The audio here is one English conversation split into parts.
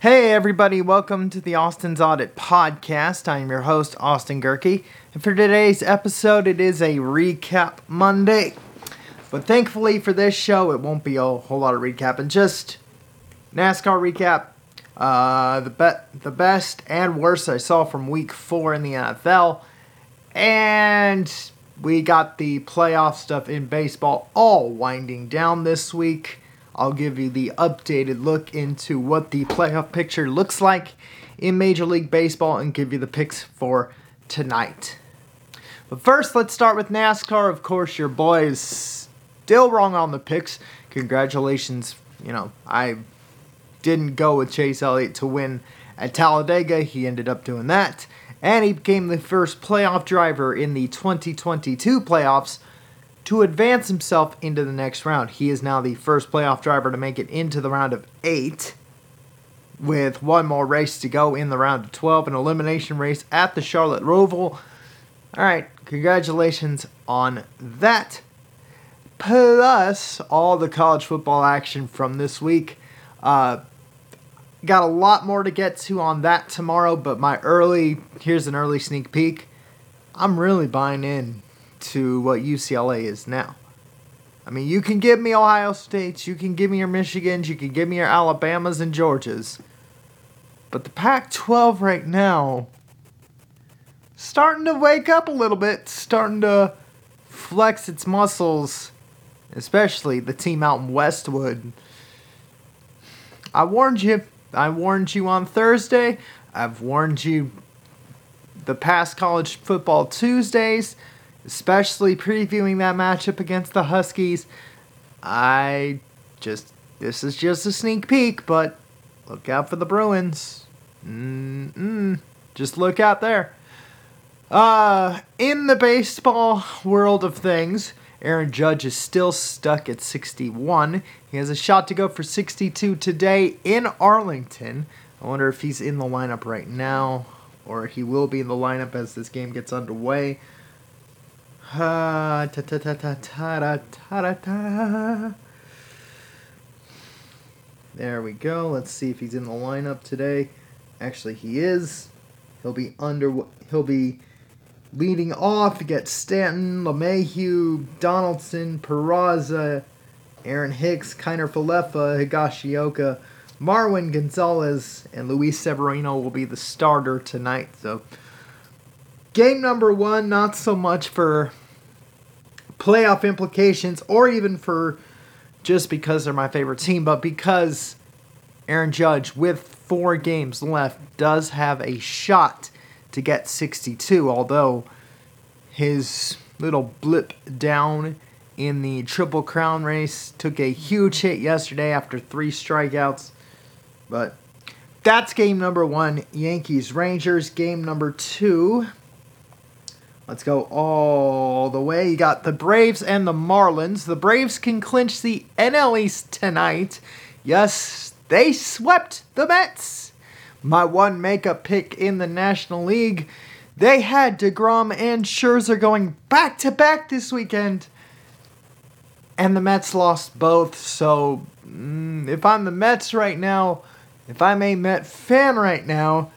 Hey, everybody, welcome to the Austin's Audit Podcast. I am your host, Austin Gehrke. And for today's episode, it is a recap Monday. But thankfully for this show, it won't be a whole lot of recap and just NASCAR recap. Uh, the, be- the best and worst I saw from week four in the NFL. And we got the playoff stuff in baseball all winding down this week. I'll give you the updated look into what the playoff picture looks like in Major League Baseball and give you the picks for tonight. But first, let's start with NASCAR. Of course, your boy is still wrong on the picks. Congratulations. You know, I didn't go with Chase Elliott to win at Talladega. He ended up doing that. And he became the first playoff driver in the 2022 playoffs to advance himself into the next round. He is now the first playoff driver to make it into the round of eight, with one more race to go in the round of 12, an elimination race at the Charlotte Roval. All right, congratulations on that. Plus, all the college football action from this week. Uh, got a lot more to get to on that tomorrow, but my early, here's an early sneak peek. I'm really buying in to what UCLA is now. I mean, you can give me Ohio States, you can give me your Michigans, you can give me your Alabamas and Georgias. But the Pac 12 right now, starting to wake up a little bit, starting to flex its muscles, especially the team out in Westwood. I warned you. I warned you on Thursday. I've warned you the past college football Tuesdays especially previewing that matchup against the Huskies. I just this is just a sneak peek, but look out for the Bruins. Mm-mm. Just look out there. Uh, in the baseball world of things, Aaron Judge is still stuck at 61. He has a shot to go for 62 today in Arlington. I wonder if he's in the lineup right now, or he will be in the lineup as this game gets underway. Ha ta ta ta ta ta ta ta There we go. Let's see if he's in the lineup today. Actually, he is. He'll be under. He'll be leading off. Get Stanton, LeMahieu, Donaldson, Peraza, Aaron Hicks, Kiner Falefa, Higashioka, Marwin Gonzalez, and Luis Severino will be the starter tonight. So Game number one, not so much for playoff implications or even for just because they're my favorite team, but because Aaron Judge, with four games left, does have a shot to get 62, although his little blip down in the Triple Crown race took a huge hit yesterday after three strikeouts. But that's game number one Yankees Rangers. Game number two Let's go all the way. You got the Braves and the Marlins. The Braves can clinch the NL East tonight. Yes, they swept the Mets. My one makeup pick in the National League. They had DeGrom and Scherzer going back to back this weekend. And the Mets lost both. So, mm, if I'm the Mets right now, if I'm a Met fan right now,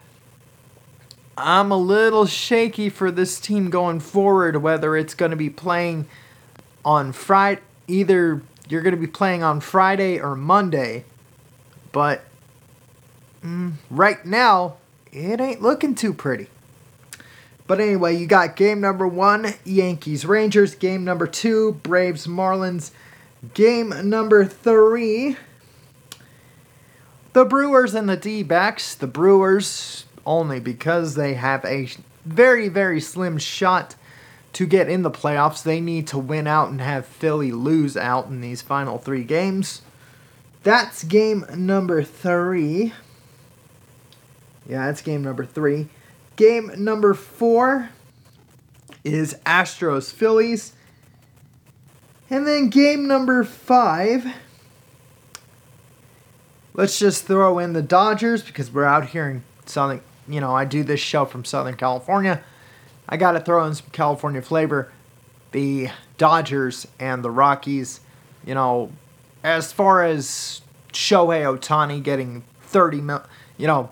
I'm a little shaky for this team going forward, whether it's going to be playing on Friday, either you're going to be playing on Friday or Monday. But mm, right now, it ain't looking too pretty. But anyway, you got game number one, Yankees Rangers. Game number two, Braves Marlins. Game number three, the Brewers and the D backs. The Brewers only because they have a very, very slim shot to get in the playoffs. They need to win out and have Philly lose out in these final three games. That's game number three. Yeah, that's game number three. Game number four is Astros Phillies. And then game number five. Let's just throw in the Dodgers because we're out here in Southern you know, I do this show from Southern California. I got to throw in some California flavor. The Dodgers and the Rockies, you know, as far as Shohei Ohtani getting 30 mil. You know,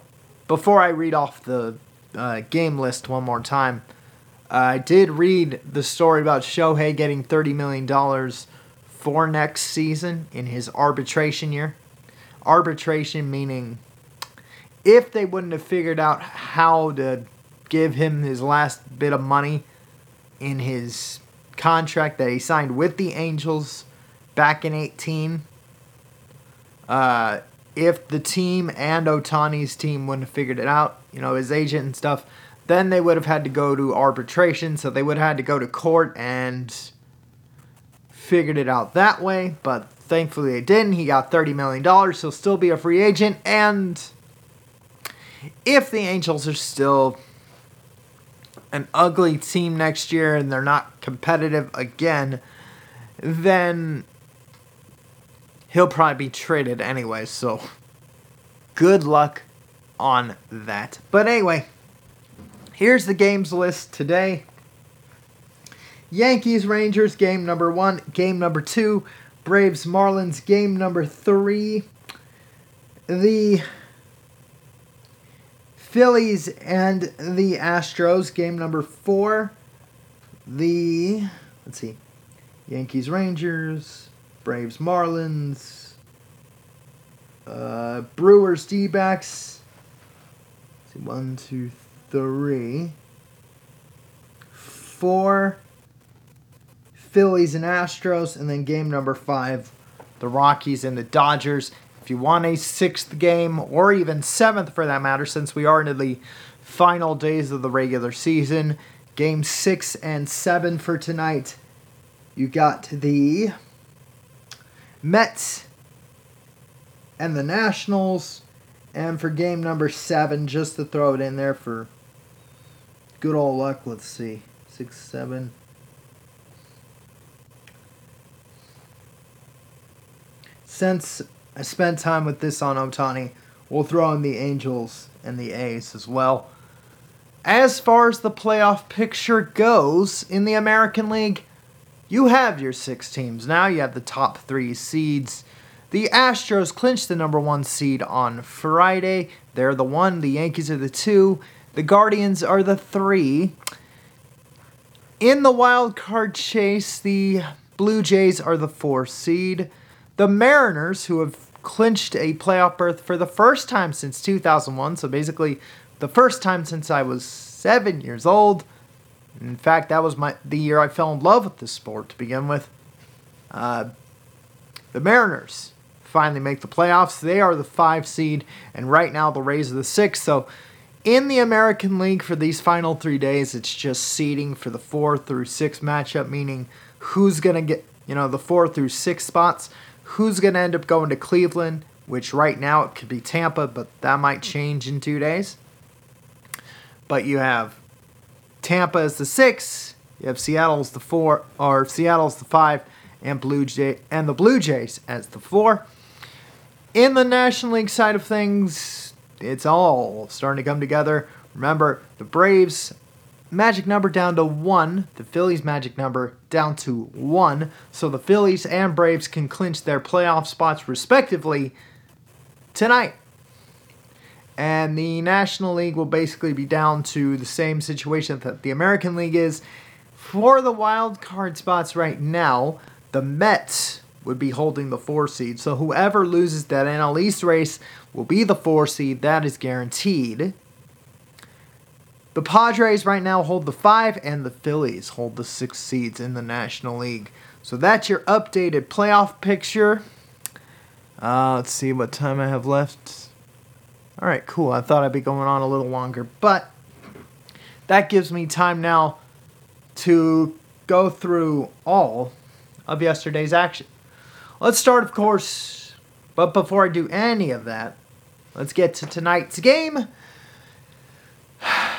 before I read off the uh, game list one more time, I did read the story about Shohei getting $30 million for next season in his arbitration year. Arbitration meaning if they wouldn't have figured out how to give him his last bit of money in his contract that he signed with the Angels back in 18, uh, if the team and Ohtani's team wouldn't have figured it out, you know, his agent and stuff, then they would have had to go to arbitration. So they would have had to go to court and figured it out that way. But thankfully they didn't. He got $30 million. He'll still be a free agent. And if the Angels are still an ugly team next year and they're not competitive again, then he'll probably be traded anyway. So good luck on that. But anyway, here's the games list today. Yankees Rangers game number one, game number two, Braves Marlins game number three, the Phillies and the Astros game number four, the let's see, Yankees Rangers, Braves Marlins, uh, Brewers D backs. See, one, two, three, four. Phillies and Astros, and then game number five, the Rockies and the Dodgers. You want a sixth game, or even seventh for that matter, since we are in the final days of the regular season, game six and seven for tonight, you got the Mets and the Nationals. And for game number seven, just to throw it in there for good old luck, let's see. Six, seven. Since I spent time with this on Ohtani, we'll throw in the Angels and the A's as well. As far as the playoff picture goes in the American League, you have your six teams now. You have the top three seeds. The Astros clinched the number one seed on Friday. They're the one. The Yankees are the two. The Guardians are the three. In the wild card chase, the Blue Jays are the four seed. The Mariners, who have clinched a playoff berth for the first time since 2001, so basically the first time since I was seven years old. In fact, that was my the year I fell in love with this sport to begin with. Uh, the Mariners finally make the playoffs. They are the five seed, and right now the Rays are the six. So, in the American League for these final three days, it's just seeding for the four through six matchup, meaning who's gonna get you know the four through six spots. Who's gonna end up going to Cleveland? Which right now it could be Tampa, but that might change in two days. But you have Tampa as the six. You have Seattle as the four, or Seattle Seattle's the five, and Blue Jay and the Blue Jays as the four. In the National League side of things, it's all starting to come together. Remember, the Braves magic number down to one, the Phillies magic number down to one, so the Phillies and Braves can clinch their playoff spots respectively tonight and the National League will basically be down to the same situation that the American League is. For the wild card spots right now, the Mets would be holding the four seed. So whoever loses that NL East race will be the four seed. That is guaranteed. The Padres right now hold the five, and the Phillies hold the six seeds in the National League. So that's your updated playoff picture. Uh, let's see what time I have left. All right, cool. I thought I'd be going on a little longer, but that gives me time now to go through all of yesterday's action. Let's start, of course, but before I do any of that, let's get to tonight's game.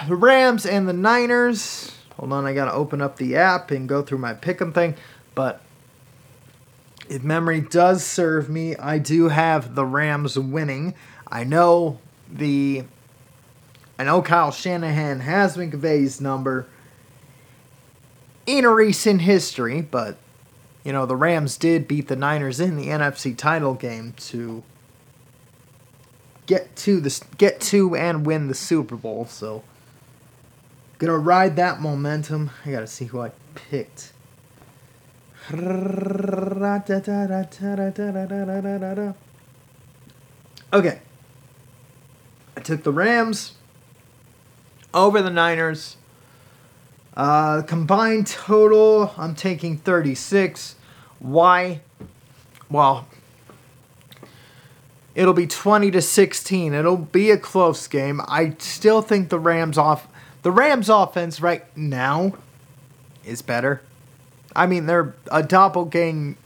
The Rams and the Niners. Hold on, I gotta open up the app and go through my pick'em thing. But if memory does serve me, I do have the Rams winning. I know the I know Kyle Shanahan has McVay's number in recent history, but you know the Rams did beat the Niners in the NFC title game to get to the get to and win the Super Bowl. So gonna ride that momentum. I gotta see who I picked. Okay. I took the Rams over the Niners. Uh, combined total, I'm taking 36. Why? Well, it'll be 20 to 16. It'll be a close game. I still think the Rams off the Rams offense right now is better. I mean, they're a doppelgang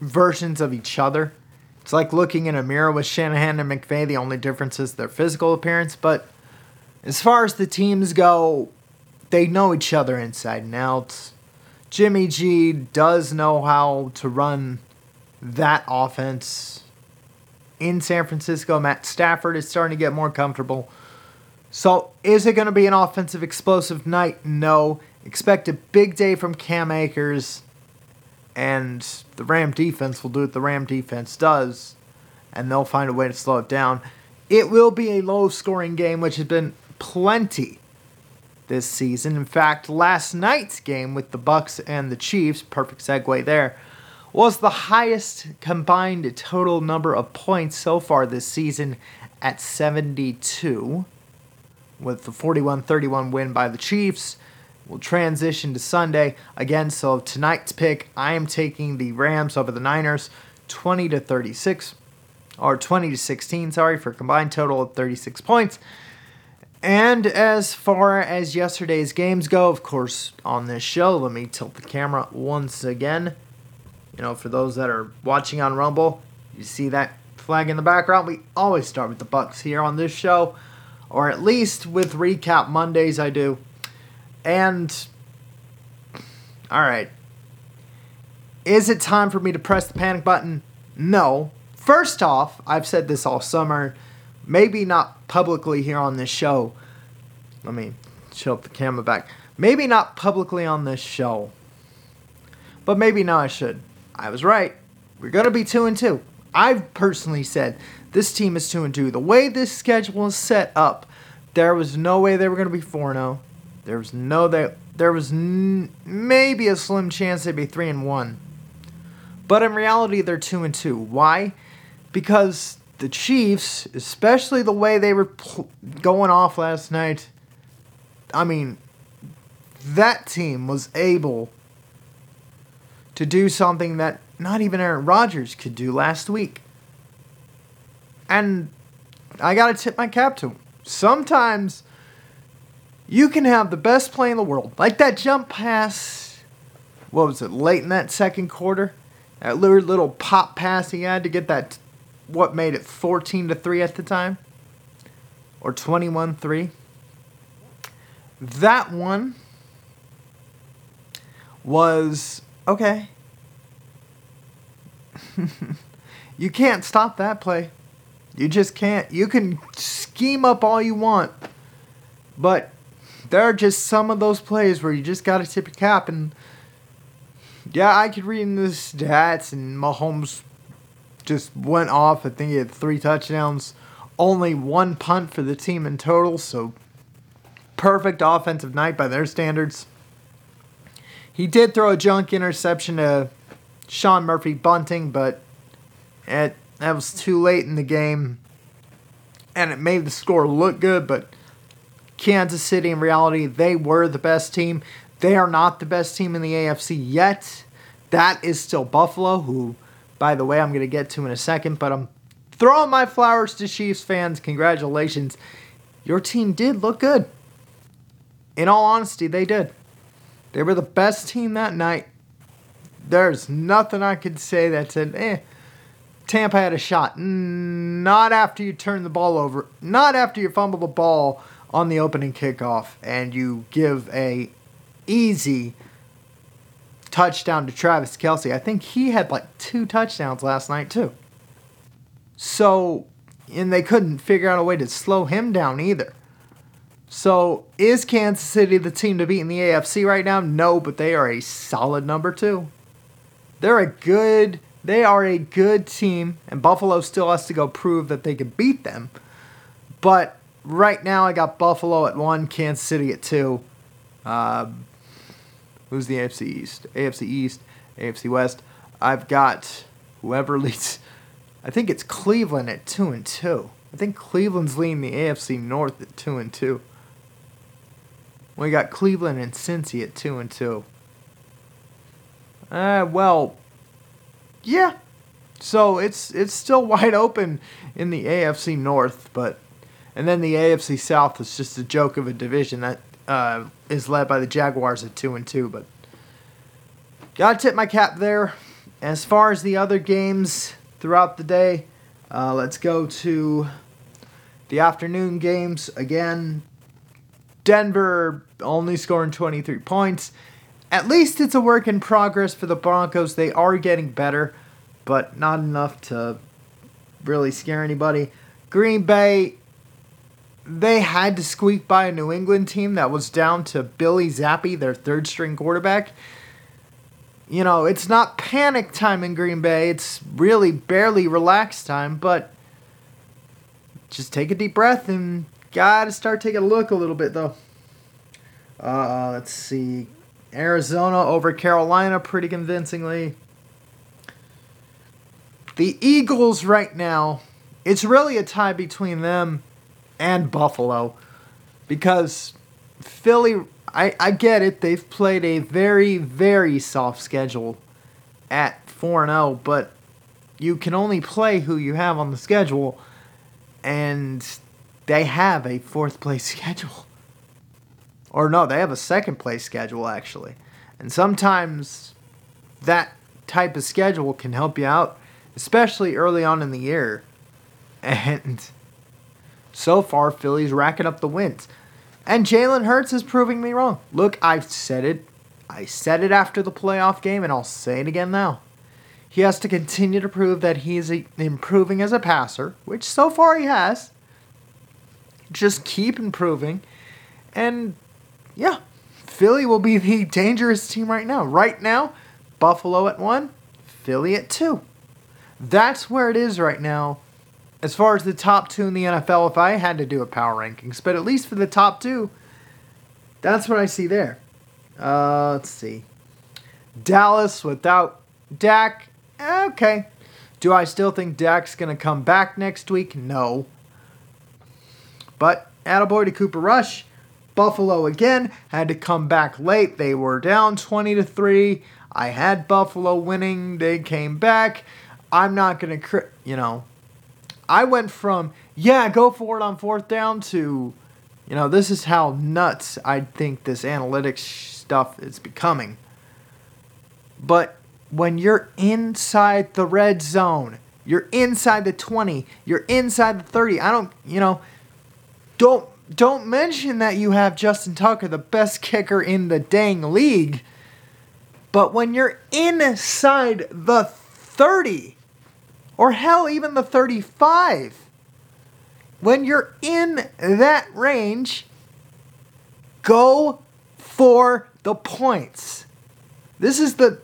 versions of each other. It's like looking in a mirror with Shanahan and McVay. The only difference is their physical appearance. But as far as the teams go, they know each other inside and out. Jimmy G does know how to run that offense in San Francisco. Matt Stafford is starting to get more comfortable. So, is it going to be an offensive explosive night? No. Expect a big day from Cam Akers, and the Ram defense will do what the Ram defense does, and they'll find a way to slow it down. It will be a low scoring game, which has been plenty this season. In fact, last night's game with the Bucs and the Chiefs, perfect segue there, was the highest combined total number of points so far this season at 72 with the 41-31 win by the Chiefs. We'll transition to Sunday again. So tonight's pick, I am taking the Rams over the Niners, 20 to 36, or 20 to 16. Sorry for a combined total of 36 points. And as far as yesterday's games go, of course, on this show, let me tilt the camera once again. You know, for those that are watching on Rumble, you see that flag in the background. We always start with the Bucs here on this show, or at least with recap Mondays. I do. And all right, is it time for me to press the panic button? No. First off, I've said this all summer maybe not publicly here on this show. Let me tilt the camera back. Maybe not publicly on this show. But maybe now I should. I was right. We're going to be 2 and 2. I've personally said this team is 2 and 2. The way this schedule is set up, there was no way they were going to be 4 0. There was no that there was n- maybe a slim chance they'd be 3 and 1. But in reality they're 2 and 2. Why? Because the Chiefs, especially the way they were pl- going off last night, I mean, that team was able to do something that not even Aaron Rodgers could do last week. And I got to tip my cap to him. Sometimes you can have the best play in the world, like that jump pass. What was it, late in that second quarter? That little, little pop pass he had to get that what made it 14 to 3 at the time or 21 3 that one was okay you can't stop that play you just can't you can scheme up all you want but there are just some of those plays where you just got to tip your cap and yeah i could read in the stats and mahomes just went off. I think he had three touchdowns, only one punt for the team in total. So perfect offensive night by their standards. He did throw a junk interception to Sean Murphy Bunting, but it that was too late in the game, and it made the score look good. But Kansas City, in reality, they were the best team. They are not the best team in the AFC yet. That is still Buffalo, who by the way, I'm going to get to in a second, but I'm throwing my flowers to Chiefs fans. Congratulations. Your team did look good. In all honesty, they did. They were the best team that night. There's nothing I could say that said, eh, Tampa had a shot. Not after you turn the ball over. Not after you fumble the ball on the opening kickoff and you give a easy touchdown to Travis Kelce. I think he had like two touchdowns last night, too. So, and they couldn't figure out a way to slow him down either. So, is Kansas City the team to beat in the AFC right now? No, but they are a solid number two. They're a good, they are a good team, and Buffalo still has to go prove that they can beat them. But right now, I got Buffalo at one, Kansas City at two. Uh, who's the AFC East? AFC East, AFC West. I've got whoever leads. I think it's Cleveland at two and two. I think Cleveland's leading the AFC North at two and two. We got Cleveland and Cincy at two and two. Uh, well, yeah. So it's it's still wide open in the AFC North, but and then the AFC South is just a joke of a division that uh, is led by the Jaguars at two and two. But gotta tip my cap there. As far as the other games throughout the day, uh, let's go to the afternoon games again. Denver only scoring 23 points. At least it's a work in progress for the Broncos. They are getting better, but not enough to really scare anybody. Green Bay, they had to squeak by a New England team that was down to Billy Zappe, their third string quarterback. You know, it's not panic time in Green Bay. It's really barely relaxed time, but just take a deep breath and gotta start taking a look a little bit, though. Uh, let's see. Arizona over Carolina pretty convincingly. The Eagles right now, it's really a tie between them and Buffalo because Philly, I, I get it, they've played a very, very soft schedule at 4 0, but you can only play who you have on the schedule, and they have a fourth place schedule. Or no, they have a second place schedule actually. And sometimes that type of schedule can help you out, especially early on in the year. And so far, Philly's racking up the wins. And Jalen Hurts is proving me wrong. Look, I've said it. I said it after the playoff game, and I'll say it again now. He has to continue to prove that he's improving as a passer, which so far he has. Just keep improving. And yeah, Philly will be the dangerous team right now. Right now, Buffalo at one, Philly at two. That's where it is right now. As far as the top two in the NFL, if I had to do a power rankings, but at least for the top two, that's what I see there. Uh, let's see. Dallas without Dak. Okay. Do I still think Dak's going to come back next week? No. But attaboy to Cooper Rush. Buffalo again had to come back late. They were down 20 to 3. I had Buffalo winning. They came back. I'm not going to, you know, I went from, yeah, go for it on fourth down to, you know, this is how nuts I think this analytics stuff is becoming. But when you're inside the red zone, you're inside the 20, you're inside the 30. I don't, you know, don't don't mention that you have Justin Tucker, the best kicker in the dang league. But when you're inside the 30, or hell, even the 35, when you're in that range, go for the points. This is the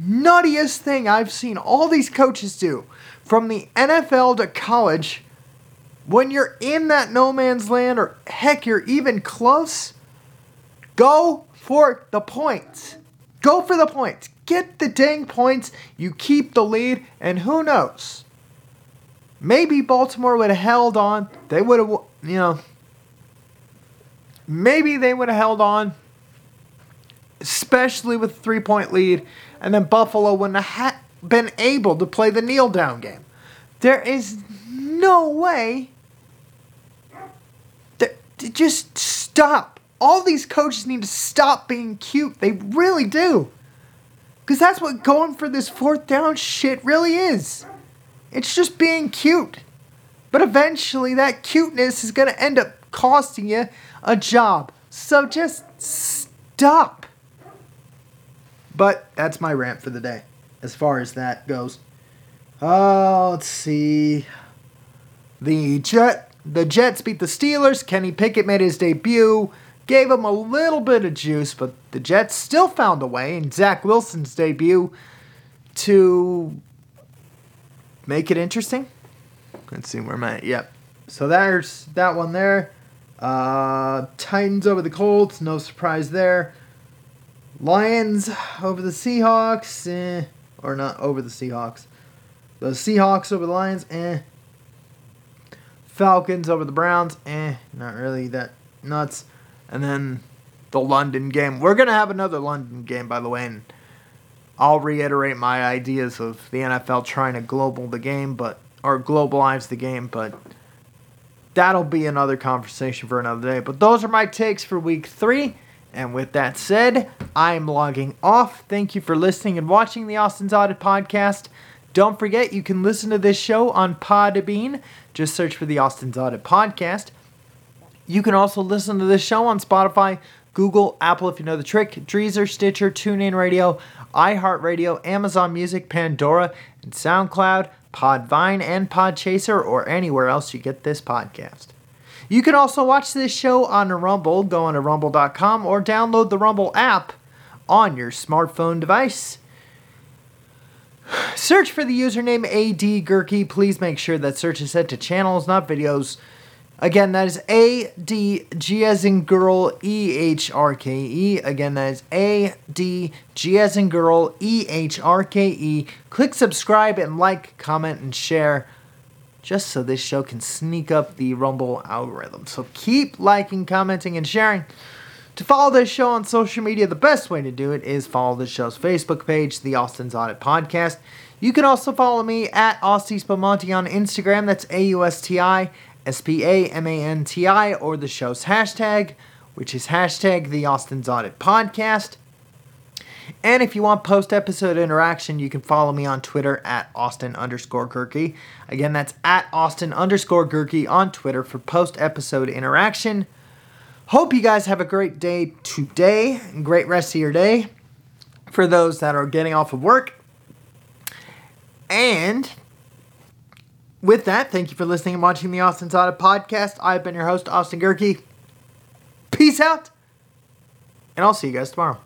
nuttiest thing I've seen all these coaches do. From the NFL to college, when you're in that no man's land, or heck, you're even close, go for the points. Go for the points. Get the dang points. You keep the lead, and who knows? Maybe Baltimore would have held on. They would have, you know, maybe they would have held on, especially with a three point lead, and then Buffalo wouldn't have ha- been able to play the kneel down game. There is no way just stop. All these coaches need to stop being cute. They really do. Because that's what going for this fourth down shit really is. It's just being cute. But eventually, that cuteness is going to end up costing you a job. So just stop. But that's my rant for the day, as far as that goes. Uh, let's see. The Jet the Jets beat the Steelers. Kenny Pickett made his debut, gave him a little bit of juice, but the Jets still found a way in Zach Wilson's debut to make it interesting. Let's see where I? Yep. so there's that one there. Uh, Titans over the Colts, no surprise there. Lions over the Seahawks, eh, or not over the Seahawks. The Seahawks over the Lions, eh. Falcons over the Browns, eh, not really that nuts. And then the London game. We're gonna have another London game, by the way, and I'll reiterate my ideas of the NFL trying to global the game, but or globalize the game, but that'll be another conversation for another day. But those are my takes for week three. And with that said, I'm logging off. Thank you for listening and watching the Austin's Audit podcast. Don't forget, you can listen to this show on Podbean. Just search for the Austin's Audit podcast. You can also listen to this show on Spotify, Google, Apple if you know the trick, Deezer, Stitcher, TuneIn Radio, iHeartRadio, Amazon Music, Pandora, and SoundCloud. Podvine, and Podchaser, or anywhere else you get this podcast. You can also watch this show on Rumble. Go on to rumble.com or download the Rumble app on your smartphone device. Search for the username AD Please make sure that search is set to channels, not videos. Again, that is A D G as in girl E H R K E. Again, that is A D G as in girl E H R K E. Click subscribe and like, comment, and share just so this show can sneak up the Rumble algorithm. So keep liking, commenting, and sharing. To follow this show on social media, the best way to do it is follow the show's Facebook page, The Austin's Audit Podcast. You can also follow me at Austin Spamanti on Instagram. That's A U S T I S P A M A N T I, or the show's hashtag, which is hashtag the Austin's Audit Podcast. And if you want post episode interaction, you can follow me on Twitter at Austin underscore Gehrke. Again, that's at Austin underscore Gehrke on Twitter for post episode interaction. Hope you guys have a great day today, and great rest of your day for those that are getting off of work. And with that, thank you for listening and watching the Austin Audit podcast. I've been your host, Austin Gehrke. Peace out, and I'll see you guys tomorrow.